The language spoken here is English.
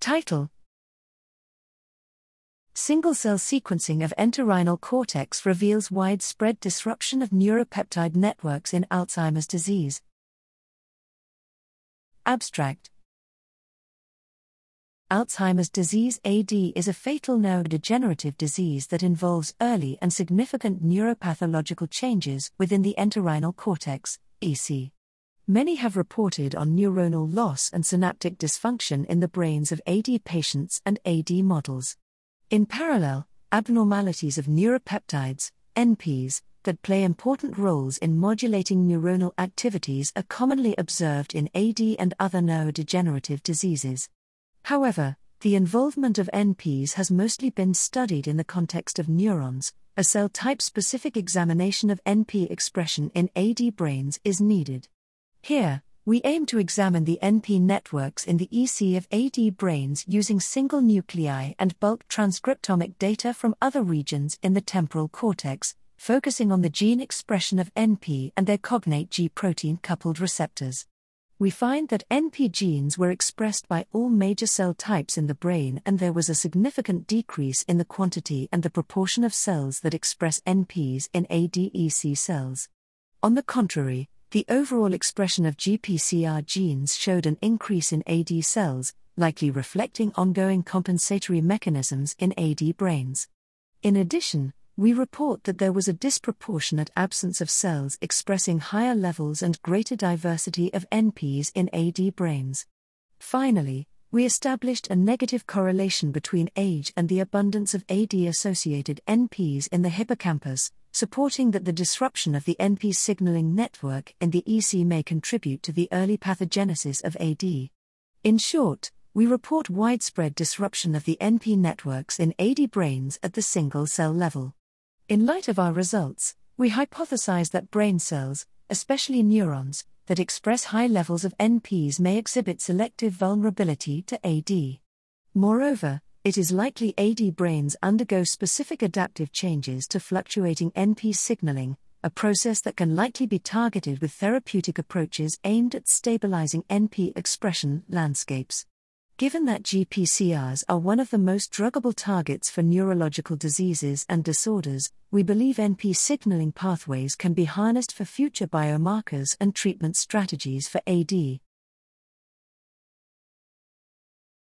Title Single cell sequencing of entorhinal cortex reveals widespread disruption of neuropeptide networks in Alzheimer's disease. Abstract Alzheimer's disease AD is a fatal neurodegenerative disease that involves early and significant neuropathological changes within the entorhinal cortex, EC. Many have reported on neuronal loss and synaptic dysfunction in the brains of AD patients and AD models. In parallel, abnormalities of neuropeptides, NPs, that play important roles in modulating neuronal activities are commonly observed in AD and other neurodegenerative diseases. However, the involvement of NPs has mostly been studied in the context of neurons. A cell type specific examination of NP expression in AD brains is needed. Here, we aim to examine the NP networks in the EC of AD brains using single nuclei and bulk transcriptomic data from other regions in the temporal cortex, focusing on the gene expression of NP and their cognate G protein coupled receptors we find that NP genes were expressed by all major cell types in the brain, and there was a significant decrease in the quantity and the proportion of cells that express NPs in ADEC cells. On the contrary, the overall expression of GPCR genes showed an increase in AD cells, likely reflecting ongoing compensatory mechanisms in AD brains. In addition, we report that there was a disproportionate absence of cells expressing higher levels and greater diversity of NPs in AD brains. Finally, we established a negative correlation between age and the abundance of AD associated NPs in the hippocampus, supporting that the disruption of the NP signaling network in the EC may contribute to the early pathogenesis of AD. In short, we report widespread disruption of the NP networks in AD brains at the single cell level. In light of our results, we hypothesize that brain cells, especially neurons, that express high levels of NPs may exhibit selective vulnerability to AD. Moreover, it is likely AD brains undergo specific adaptive changes to fluctuating NP signaling, a process that can likely be targeted with therapeutic approaches aimed at stabilizing NP expression landscapes. Given that GPCRs are one of the most druggable targets for neurological diseases and disorders, we believe NP signaling pathways can be harnessed for future biomarkers and treatment strategies for AD.